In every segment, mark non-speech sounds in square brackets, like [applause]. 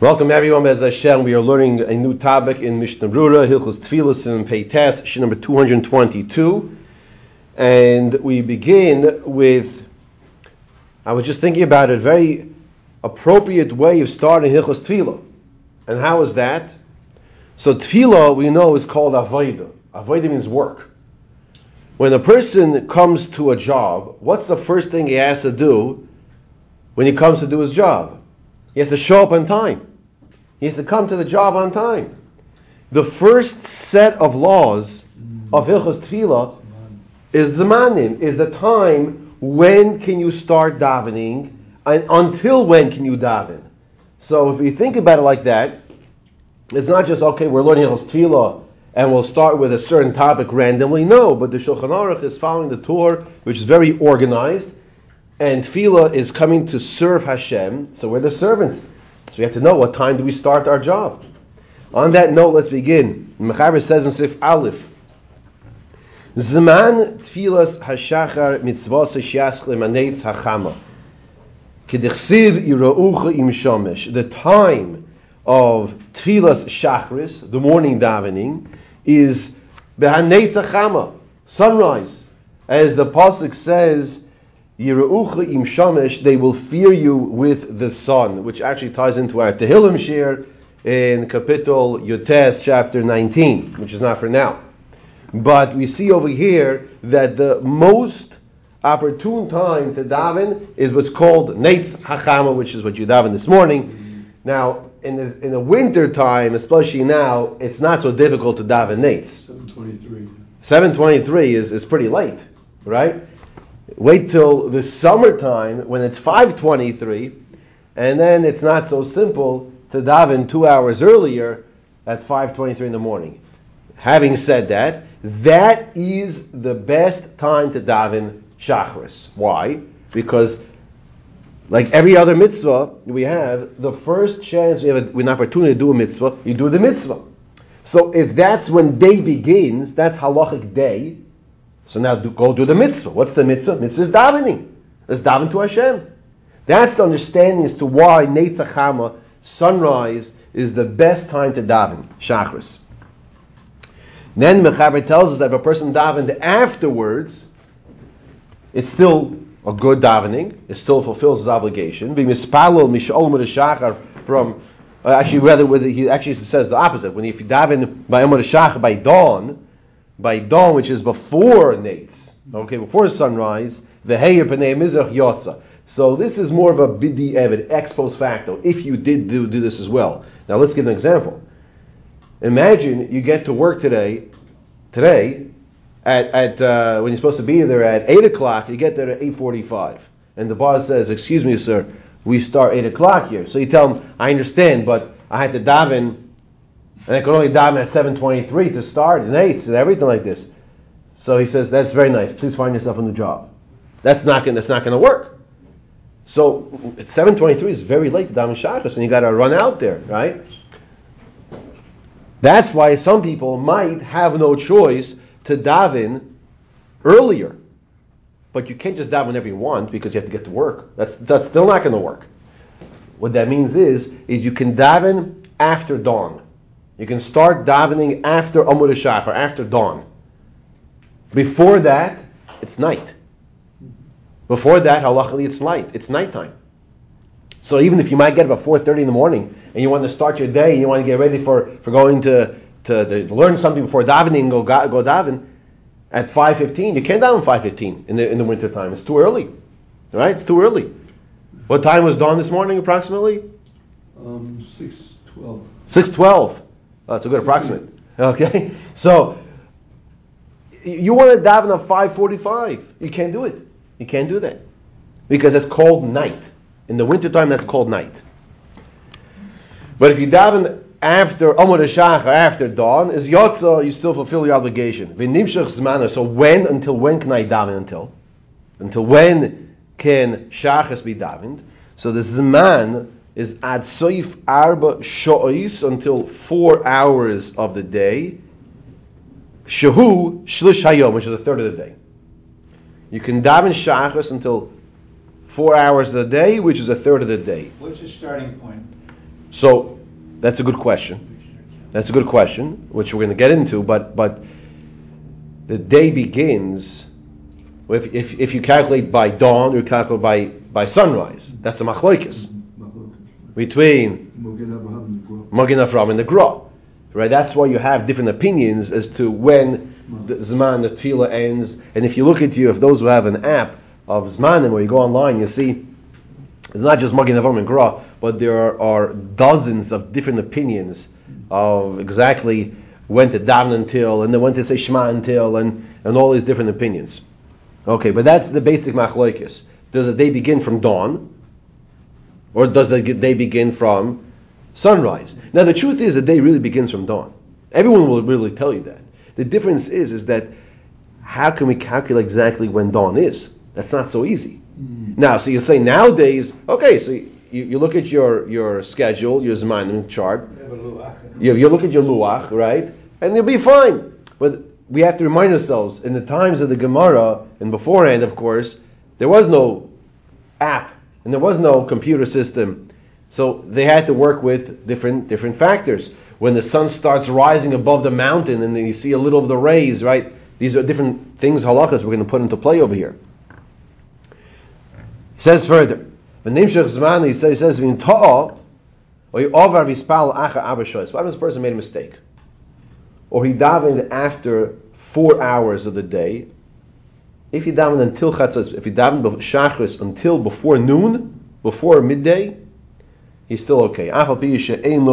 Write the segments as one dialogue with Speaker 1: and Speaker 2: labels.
Speaker 1: Welcome everyone, Bez Hashem. We are learning a new topic in Mishnah Brura, Hilchos Tfilas and Peites, sheet number 222. And we begin with, I was just thinking about it, a very appropriate way of starting Hilchos Tfilah. And how is that? So Tfilah, we know, is called Avodah. Avodah means work. When a person comes to a job, what's the first thing he has to do when he comes to do his job? He has to show up on time. He has to come to the job on time. The first set of laws of Hilchos Tefillah is the manim, is the time when can you start davening and until when can you daven. So if you think about it like that, it's not just okay. We're learning Hilchos Tefillah and we'll start with a certain topic randomly. No, but the Shulchan Aruch is following the Torah, which is very organized, and Tefillah is coming to serve Hashem. So we're the servants. So we have to know what time do we start our job. On that note, let's begin. Mechaber says in Sif Aleph, Zman tfilas hashachar mitzvos shiasch lemanetz hachama. Kedichsiv iraucha im shomesh. The time of tfilas shachris, the morning davening, is behanetz hachama, sunrise. As the pasuk says, Im shamesh, they will fear you with the sun, which actually ties into our Tehillim shir in Kapitel Yotes, chapter 19, which is not for now. But we see over here that the most opportune time to daven is what's called Neitz Hachama, which is what you daven this morning. Now, in, this, in the winter time, especially now, it's not so difficult to daven Neitz.
Speaker 2: 723.
Speaker 1: 723 is, is pretty late, right? Wait till the summertime when it's 523, and then it's not so simple to daven two hours earlier at 523 in the morning. Having said that, that is the best time to daven Shachris. Why? Because like every other mitzvah we have, the first chance we have an opportunity to do a mitzvah, you do the mitzvah. So if that's when day begins, that's halachic day, so now do, go do the mitzvah. What's the mitzvah? Mitzvah is davening. Let's daven to Hashem. That's the understanding as to why Neitzachama, sunrise, is the best time to daven, Shachris. Then Mechaber tells us that if a person davened afterwards, it's still a good davening. It still fulfills his obligation. From uh, actually, rather, he actually says the opposite. When if you daven by Amar by dawn, by dawn, which is before Nates, okay, before sunrise, the Mizrach Yotza. So this is more of a bidi evid, ex post facto, if you did do, do this as well. Now let's give an example. Imagine you get to work today, today, at, at uh, when you're supposed to be there at 8 o'clock, you get there at 8.45. And the boss says, excuse me, sir, we start 8 o'clock here. So you tell him, I understand, but I had to daven and I could only daven at 7:23 to start and eight and everything like this. So he says that's very nice. Please find yourself a new job. That's not gonna, that's not going to work. So 7:23 is very late to daven shachas and you got to run out there, right? That's why some people might have no choice to daven earlier. But you can't just daven whenever you want because you have to get to work. That's that's still not going to work. What that means is is you can daven after dawn. You can start davening after Amud Shachar, after dawn. Before that, it's night. Before that, halachically, it's light. It's nighttime. So even if you might get up at 4.30 in the morning and you want to start your day and you want to get ready for, for going to, to, to learn something before davening, and go, go daven, at 5.15, you can't daven 5.15 in the, in the winter time. It's too early. Right? It's too early. What time was dawn this morning approximately?
Speaker 2: Um, 6.12.
Speaker 1: 6.12. Oh, that's a good approximate. Okay? [laughs] So, you want to daven at 5.45. You can't do it. You can't do that. Because it's called night. In the wintertime, that's called night. But if you daven after Amud Shachar, after dawn, is Yotza, you still fulfill your obligation. So when, until when can I daven until? Until when can Shachas be davened? So the Zman is ad soif arba sho'is until four hours of the day. Shahu shlish hayom, which is a third of the day. You can daven shachas until four hours of the day, which is a third of the day.
Speaker 3: What's the starting point?
Speaker 1: So that's a good question. That's a good question, which we're going to get into. But but the day begins if, if, if you calculate by dawn, you calculate by, by sunrise. That's a machlokes between Magen Avram and the Gra. Right? That's why you have different opinions as to when the Zman, the Tefillah ends. And if you look at you, if those who have an app of Zmanim, where you go online, you see it's not just Magen Avram and Gra, but there are, dozens of different opinions of exactly when to daven until, and then when to say Shema until, and, and all these different opinions. Okay, but that's the basic machlokes. Does the day begin from dawn, or does the day begin from sunrise? Now, the truth is, the day really begins from dawn. Everyone will really tell you that. The difference is, is that how can we calculate exactly when dawn is? That's not so easy. Mm. Now, so you say nowadays, okay, so you, you look at your, your schedule, your Zmanim chart, you, you look at your Luach, right, and you'll be fine. But we have to remind ourselves, in the times of the Gemara, and beforehand, of course, there was no app, and there was no computer system. So they had to work with different different factors. When the sun starts rising above the mountain, and then you see a little of the rays, right? These are different things, halachas, we're going to put into play over here. He says further, the name Zman, he says, he says, or Yovar Vispal Acha Abashois. What if this person made a mistake? Or he davened after four hours of the day. If he davened until chatzos, if he davened shachris until before noon, before midday, he's still okay. Even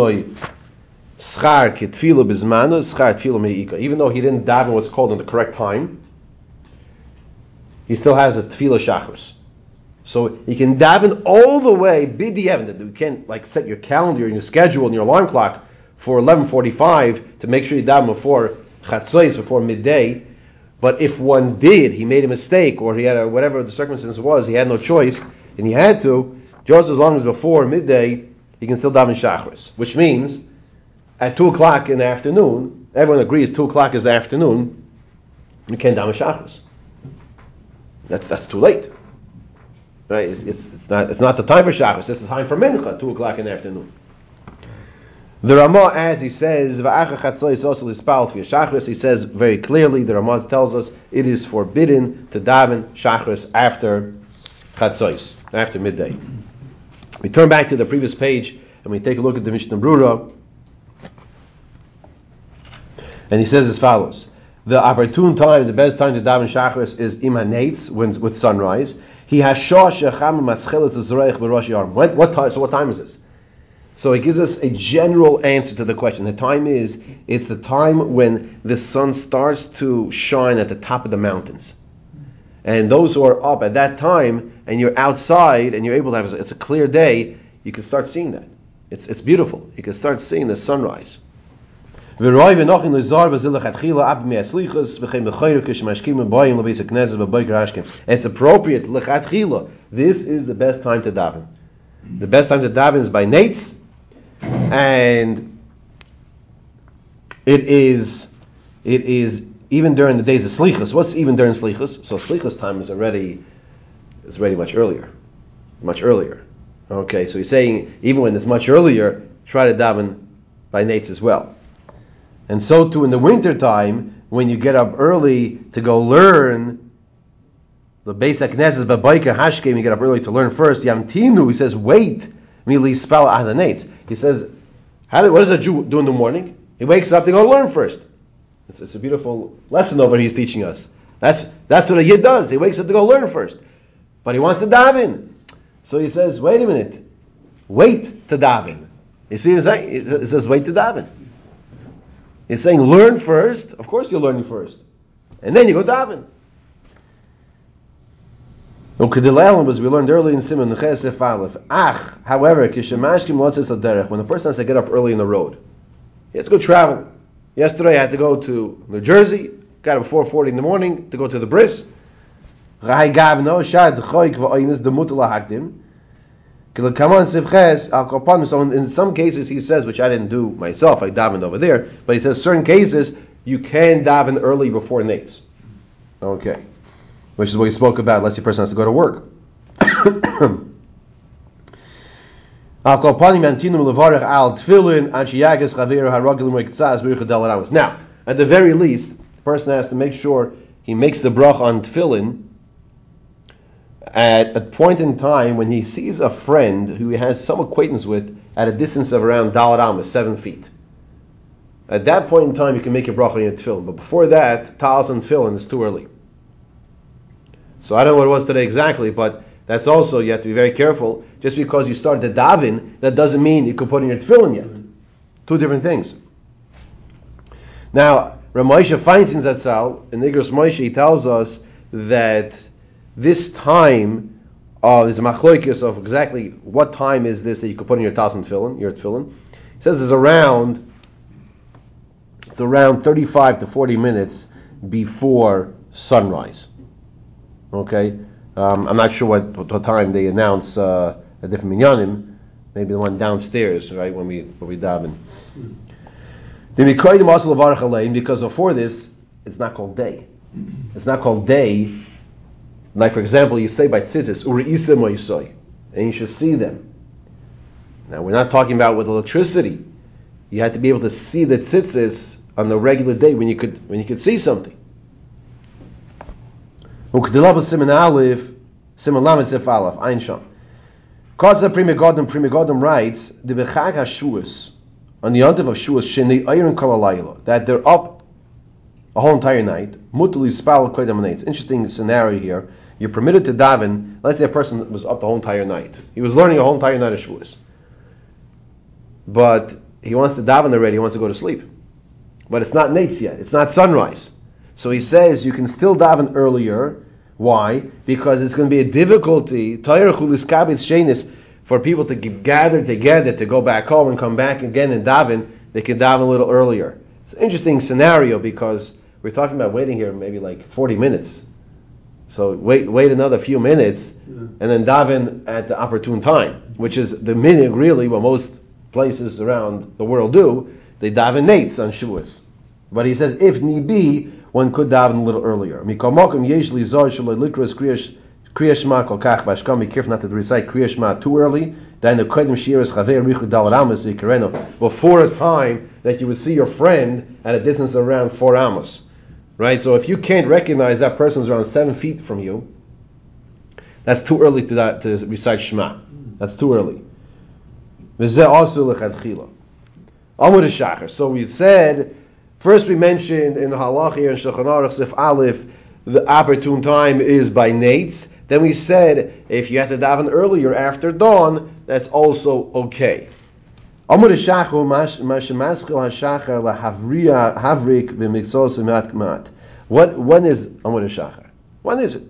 Speaker 1: though he didn't daven what's called in the correct time, he still has a tefillah shachris. So he can daven all the way b'di'evin. You can't like set your calendar and your schedule and your alarm clock for 11:45 to make sure you daven before chatzos, before midday. But if one did, he made a mistake, or he had a, whatever the circumstance was, he had no choice, and he had to, just as long as before midday, he can still daven shachris. Which means, at two o'clock in the afternoon, everyone agrees two o'clock is the afternoon, you can't daven shachris. That's that's too late. Right? It's, it's, it's, not, it's not the time for Shabbos, it's the time for Mincha, 2 o'clock in the afternoon. The Ramah adds, he says. He says very clearly, the Ramah tells us it is forbidden to daven Shachris after Chatzos, after midday. We turn back to the previous page and we take a look at the Mishnah Brura. And he says as follows. The opportune time, the best time to daven Shachris is imanates, with sunrise. He has shosh What what time? So what time is this? So it gives us a general answer to the question. The time is it's the time when the sun starts to shine at the top of the mountains. And those who are up at that time and you're outside and you're able to have it's a clear day, you can start seeing that. It's it's beautiful. You can start seeing the sunrise. It's appropriate. This is the best time to daven. The best time to daven is by nates, and it is it is even during the days of slichas. What's even during slichas? So slichas time is already is already much earlier, much earlier. Okay, so he's saying even when it's much earlier, try to daven by nates as well. And so too in the winter time, when you get up early to go learn the basic Knesses Babaika Hashkem, you get up early to learn first. Yamtinu, he says, wait, mili spell Adanates. He says, do, what does a Jew do in the morning? He wakes up to go learn first. It's, it's a beautiful lesson over he's teaching us. That's that's what a Yid does. He wakes up to go learn first. But he wants to daven. So he says, wait a minute. Wait to daven. You see what I'm saying? He says, wait to daven. He's saying learn first. Of course you're learning first. And then you go daven. As we learned early in Simon Chesef Aleph. Ach, however, kishemashkim lotzes derech. When the person has to get up early in the road, he has to go travel. Yesterday I had to go to New Jersey. Got up at 4:40 in the morning to go to the bris. So in some cases he says, which I didn't do myself, I davened over there, but he says certain cases you can daven early before nates. Okay. Which is what we spoke about, unless the person has to go to work. [coughs] Now, at the very least, the person has to make sure he makes the brach on tefillin at a point in time when he sees a friend who he has some acquaintance with at a distance of around amos, seven feet. At that point in time, you can make your bracha on your tefillin. But before that, talis and tefillin is too early. So I don't know what it was today exactly, but that's also you have to be very careful. Just because you start to daven, that doesn't mean you can put in your tefillin yet. Two different things. Now, Ramosha Feinstein Zatzal, in Igros Moshe, he tells us that this time, uh, there's a machloikis of exactly what time is this that you could put in your talis and tefillin, your tefillin. He says it's around it's around 35 to 40 minutes before sunrise. Okay, um, I'm not sure what, what time they announce uh, a different minyanim. Maybe the one downstairs, right when we when we daven. In because before this, it's not called day. It's not called day. Like for example, you say by tzitzis uri and you should see them. Now we're not talking about with electricity. You have to be able to see the tzitzis on the regular day when you could when you could see something. Ukdilaba Simon Aleph, Simon Lamed Sif Aleph, Ein Sham. Kaza Prima Godem, Prima Godem writes, the Bechag HaShuas, on the Yontiv of Shuas, Shenei Iron Kalalayla, that they're up a whole entire night, Mutuli Spal Koidam It's interesting scenario here. You're permitted to daven, let's say a person was up the whole entire night. He was learning a whole entire night of Shuas. But he wants to daven already, he wants to go to sleep. But it's not Nates yet. It's not sunrise. So he says you can still daven earlier. Why? Because it's going to be a difficulty for people to gather together to go back home and come back again and daven. They can daven a little earlier. It's an interesting scenario because we're talking about waiting here maybe like 40 minutes. So wait, wait another few minutes, and then daven at the opportune time, which is the minute really what most places around the world do. They daven nates on Shavuos. But he says, if need be, one could daven a little earlier. Mikomokim yeshli zor shaloi likros kriyash shma kol kach bashkam, be careful not to recite kriyash too early. Then the kodim shiras chaver richu dal ramos vikareno, before a time that you would see your friend at a distance of around four amos. Right? So if you can't recognize that person is around seven feet from you, that's too early to, that, to recite Shema. That's too early. also. So we said, first we mentioned in the halach here in Shulchan Aruch Sif Aleph, the opportune time is by nates. Then we said, if you have to daven earlier after dawn, that's also okay. Amud Shachar Mashemaskil HaShachar LaHavriya Havrik B'Miksos Mat What when is Amud Shachar? When is it?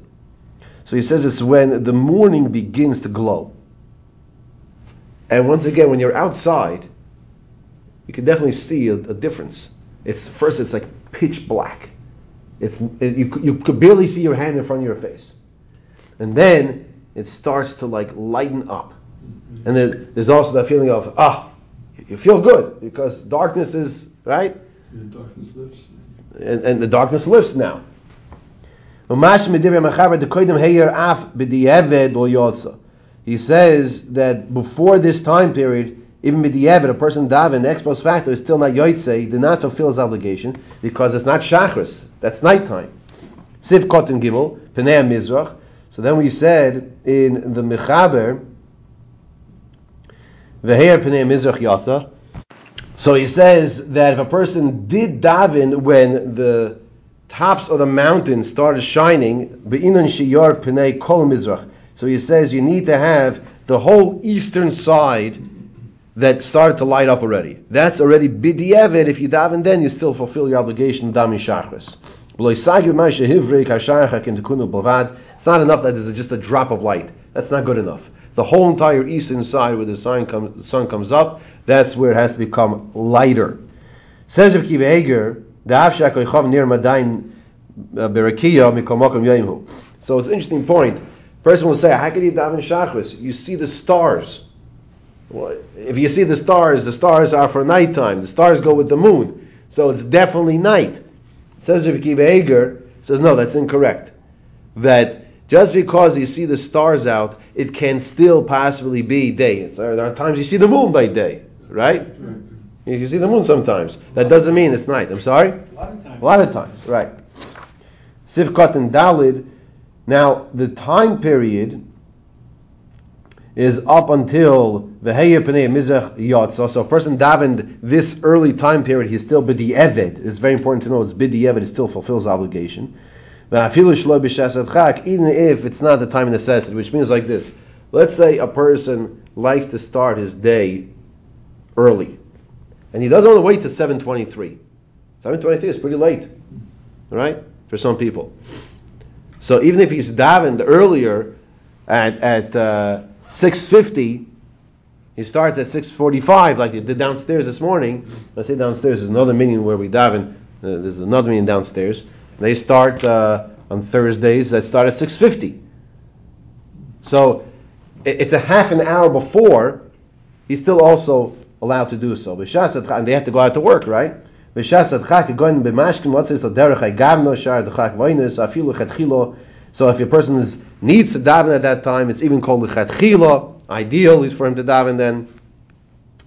Speaker 1: So he says it's when the morning begins to glow. And once again, when you're outside, you can definitely see a, a difference. It's first, it's like pitch black. It's it, you, you could barely see your hand in front of your face, and then it starts to like lighten up, and then there's also that feeling of ah, you feel good because darkness is right.
Speaker 2: And darkness lifts.
Speaker 1: And, and the darkness lifts now. He says that before this time period, even midiyevit, a person daven, ex post facto is still not yoitze, did not fulfill his obligation because it's not shachris, that's nighttime. Siv kotin gimel, penei mizrach. So then we said in the mechaber, veher penei mizrach yata. So he says that if a person did daven when the tops of the mountain started shining, be'inon shiyar penei kol mizrach. So he says you need to have the whole eastern side that started to light up already. That's already bidiyevit. If you daven then, you still fulfill your obligation, dami shachris. It's not enough that there's just a drop of light. That's not good enough. The whole entire eastern side where the sun, the sun comes up, that's where it has to become lighter. Says uh, So it's an interesting point. Person will say, how can you daven shachris? You see the stars. Well, if you see the stars, the stars are for nighttime. The stars go with the moon. So it's definitely night. It says Rabbi Akiva Eger, says, no, that's incorrect. That Just because you see the stars out, it can still possibly be day. There are times you see the moon by day, right?
Speaker 2: Right.
Speaker 1: You see the moon sometimes. That doesn't mean it's night. I'm sorry?
Speaker 3: A lot of times.
Speaker 1: A lot of times, right. Sivkot and Dalid. Now, the time period is up until the Heya Pnei Mizrach Yotza. So a person davened this early time period, he's still Bidi Eved. It's very important to know it's Bidi Eved, it still fulfills obligation. Even if it's not the time of necessity, which means like this. Let's say a person likes to start his day early, and he doesn't want to wait to 7:23. 7:23 is pretty late, right, for some people. So even if he's davened earlier at at uh, 6:50, he starts at 6:45, like he did downstairs this morning. Let's say downstairs is another meeting where we daven. Uh, there's another meeting downstairs. They start uh, on Thursdays. That start at 6:50. So it- it's a half an hour before. He's still also allowed to do so. And they have to go out to work, right? So if a person is, needs to daven at that time, it's even called the lechetchilo. Ideal is for him to daven then.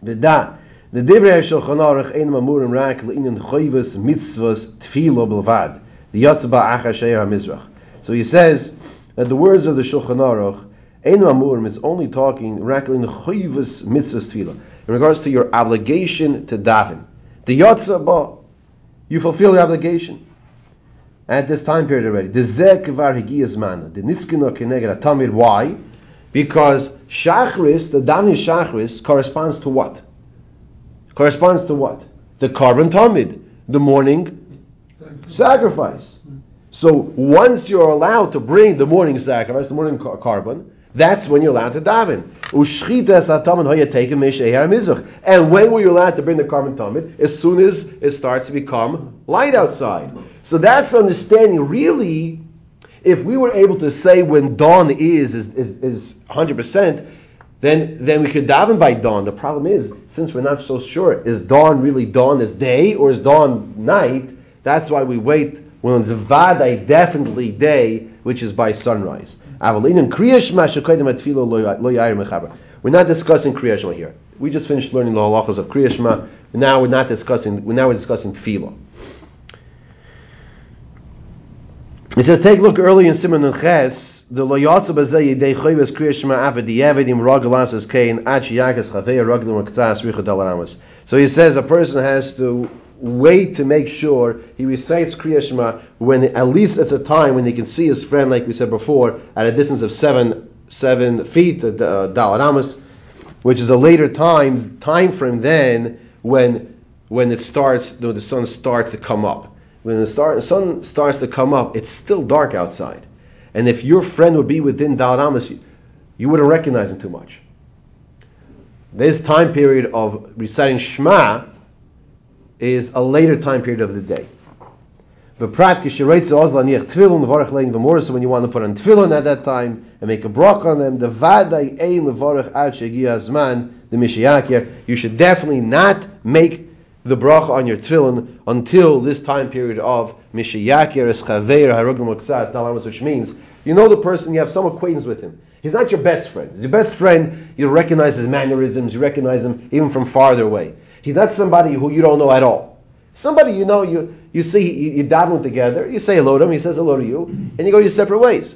Speaker 1: V'da. The divrei shulchan aruch ein mamurim rak le'inin choyvus mitzvos tfilo bilvad. The yotzba achar sheir hamizrach. So he says that the words of the Shulchan Aruch, ein mamurim, is only talking rak le'inin choyvus mitzvos tfilo. In regards to your obligation to daven. The yotzba, you fulfill your obligation at this time period already. The zeh kvar higiyas mana. The niskino keneged atamid. Why? Because shachris, the davening shachris, corresponds to what? Corresponds to what? The karban tamid, the morning sacrifice. So once you're allowed to bring the morning sacrifice, the morning car- karban, that's when you're allowed to daven. And when were you allowed to bring the karban tamid? As soon as it starts to become light outside. So that's understanding really if we were able to say when dawn is is, is, is 100%, then then we could daven by dawn. The problem is, since we're not so sure, is dawn really dawn as day or is dawn night? That's why we wait when it's vadai definitely day, which is by sunrise. We're not discussing Kriyashma here. We just finished learning the halachas of Kriyashma. Now we're not discussing. Now we're discussing tefillah. He says, take a look early in Simon and Ches, the loyatza bazeh yidei choyves kriya shema avad diyevedim ragalas as kain ad shiyakas chavei ragalim raktzas richa dalaramas. So he says a person has to wait to make sure he recites kriya shema when at least it's a time when he can see his friend, like we said before, at a distance of seven seven feet, uh, which is a later time time frame then when when it starts, when the sun starts to come up when the star, sun starts to come up, it's still dark outside. And if your friend would be within Dalaramas, you, you wouldn't recognize him too much. This time period of reciting Shema is a later time period of the day. The tefillin levarach lein v'morah. So when you want to put on tefillin at that time and make a brach on them, the vaday ein levarach ad shegia zman the mishiyakir. You should definitely not make the bracha on your tefillin until this time period of mishiyakir eschaveir harugim l'ksas dalamas, which means you know the person, you have some acquaintance with him. He's not your best friend. Your best friend, you recognize his mannerisms, you recognize him even from farther away. He's not somebody who you don't know at all. Somebody you know, you you see, you, you daven together, you say hello to him, he says hello to you, and you go your separate ways.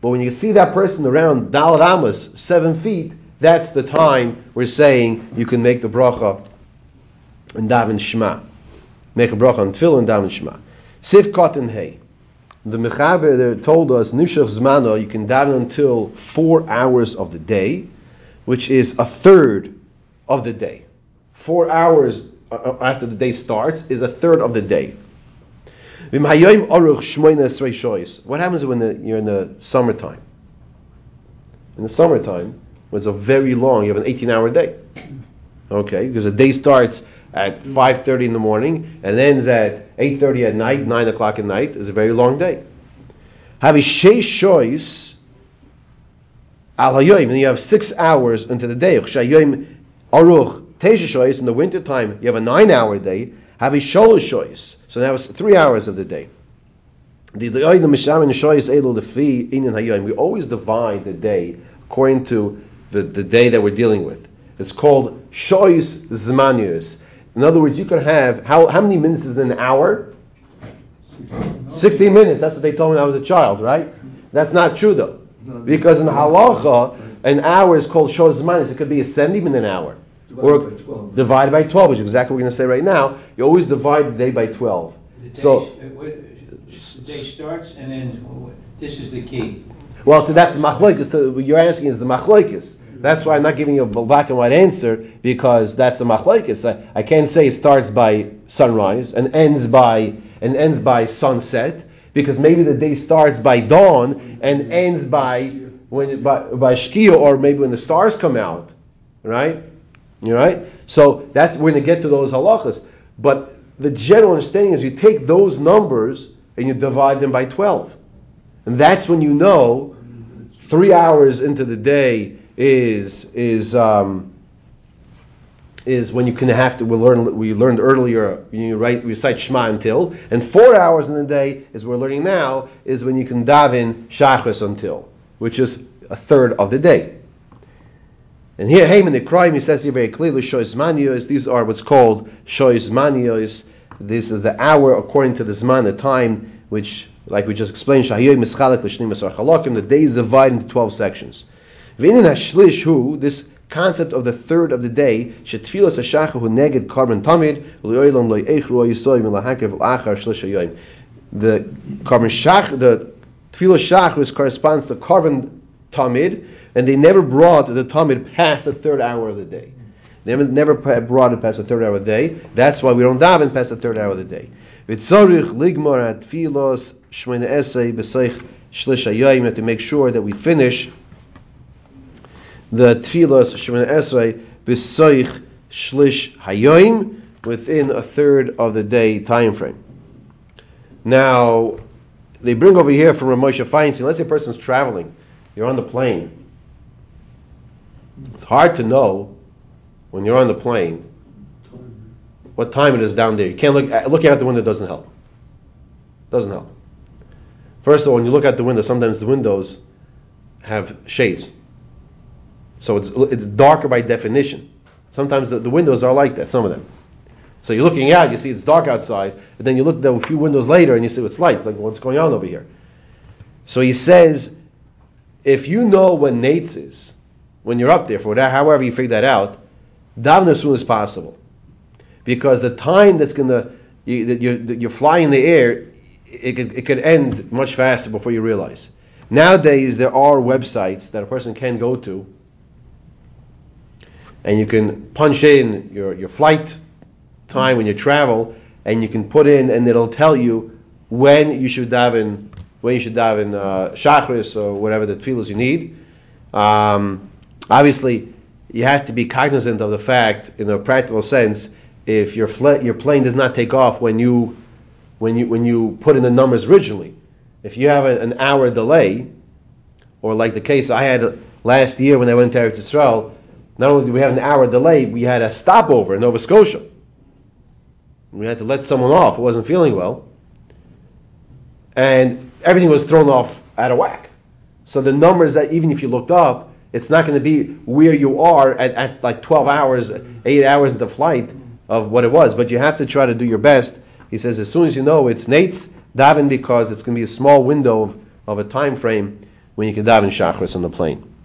Speaker 1: But when you see that person around Dalat Amos, seven feet, that's the time we're saying you can make the bracha and daven Shema. Make a bracha on tefillin and daven Shema. Sif cotton hay. The Mechaber told us Nushach Zmano you can daven until four hours of the day, which is a third of the day. Four hours uh, after the day starts is a third of the day. What happens when the, you're in the summertime? In the summertime, when it's a very long, you have an 18-hour day. Okay, because the day starts at 5.30 in the morning and ends at 8.30 at night, 9 o'clock at night. It's a very long day. Have a choice al and you have six hours into the day. Chayoim aruch teisha choice in the winter time, you have a nine-hour day. Have a sholosh choice, so now it's three hours of the day. Shoyis. We always divide the day according to the, the day that we're dealing with. It's called Shoyis Zmanius. In other words, you could have how how many minutes is in an hour? 60 minutes. That's what they told me when I was a child, right? That's not true though. Because in halacha, an hour is called Shoyis Zmanius. It could be a 70 minute hour. Or
Speaker 2: Divided by 12.
Speaker 1: divided by 12, which is exactly what we're going to say right now. You always divide the day by 12.
Speaker 3: The day,
Speaker 1: So-
Speaker 3: uh, what- the day starts and ends, this is the key.
Speaker 1: Well, so that's the machlokes. What you're asking is the machlokes. That's why I'm not giving you a black and white answer because that's a machlokes. I, I can't say it starts by sunrise and ends by and ends by sunset because maybe the day starts by dawn and ends by when by, by shkia or maybe when the stars come out, right? You right? So that's we're going to get to those halachas. But the general understanding is you take those numbers and you divide them by 12. And that's when you know three hours into the day is is um, is when you can have to. We learn we learned earlier. You write we recite Shema until, and four hours in the day is we're learning now is when you can daven Shachris until, which is a third of the day. And here, Haman the crime, he says here very clearly, Shois Manios, these are what's called Shois Manios. This is the hour according to the Zman, the time, which, like we just explained, Shahiyoy Mischalek L'Shnim Esar the day is divided into 12 sections. V'inin HaShlish Hu, this concept of the third of the day, Shetfilas HaShacha Hu Neged Karban Tamid, L'Oilon Lo'Eichru Yisoy Milahakev L'Achar Shlish HaYoyim. The Karban Shach, the Tfilah Shach, which corresponds to Karban Tamid, and they never brought the tamid past the third hour of the day. They never, brought it past the third hour of the day. That's why we don't daven past the third hour of the day. V'tzorich ligmar at tfilos shmona esei b'seich shlish hayoyim. Have to make sure that we finish the tfilos shmona esei b'seich shlish hayoyim within a third of the day time frame. Now, they bring over here from Ramosha Feinstein, let's say a person's traveling, you're on the plane. It's hard to know when you're on the plane what time it is down there. You can't look at, looking out the window doesn't help. Doesn't help. First of all, when you look out the window, sometimes the windows have shades, so it's it's darker by definition. Sometimes the, the windows are like that. Some of them. So you're looking out, you see it's dark outside, and then you look a few windows later and you see it's light, like what's going on over here. So he says, if you know when Nates is, when you're up there, for that, however you figure that out, daven as soon as possible, because the time that's gonna you, that you're, that you're flying in the air, it could, it could end much faster before you realize. Nowadays, there are websites that a person can go to, and you can punch in your, your flight time when you travel, and you can put in, and it'll tell you when you should daven, when you should daven uh, shachris or whatever the tefillas you need. Um, obviously, you have to be cognizant of the fact, in a practical sense, if your fl- your plane does not take off when you when you when you put in the numbers originally. If you have a, an hour delay, or like the case I had last year when I went to Eretz Yisrael, not only did we have an hour delay, we had a stopover in Nova Scotia. We had to let someone off who wasn't feeling well, and everything was thrown off out of whack. So the numbers that even if you looked up, it's not going to be where you are at, at like 12 hours, 8 hours into flight of what it was. But you have to try to do your best. He says as soon as you know it's Nate's, daven because it's going to be a small window of, of a time frame when you can daven shachris on the plane.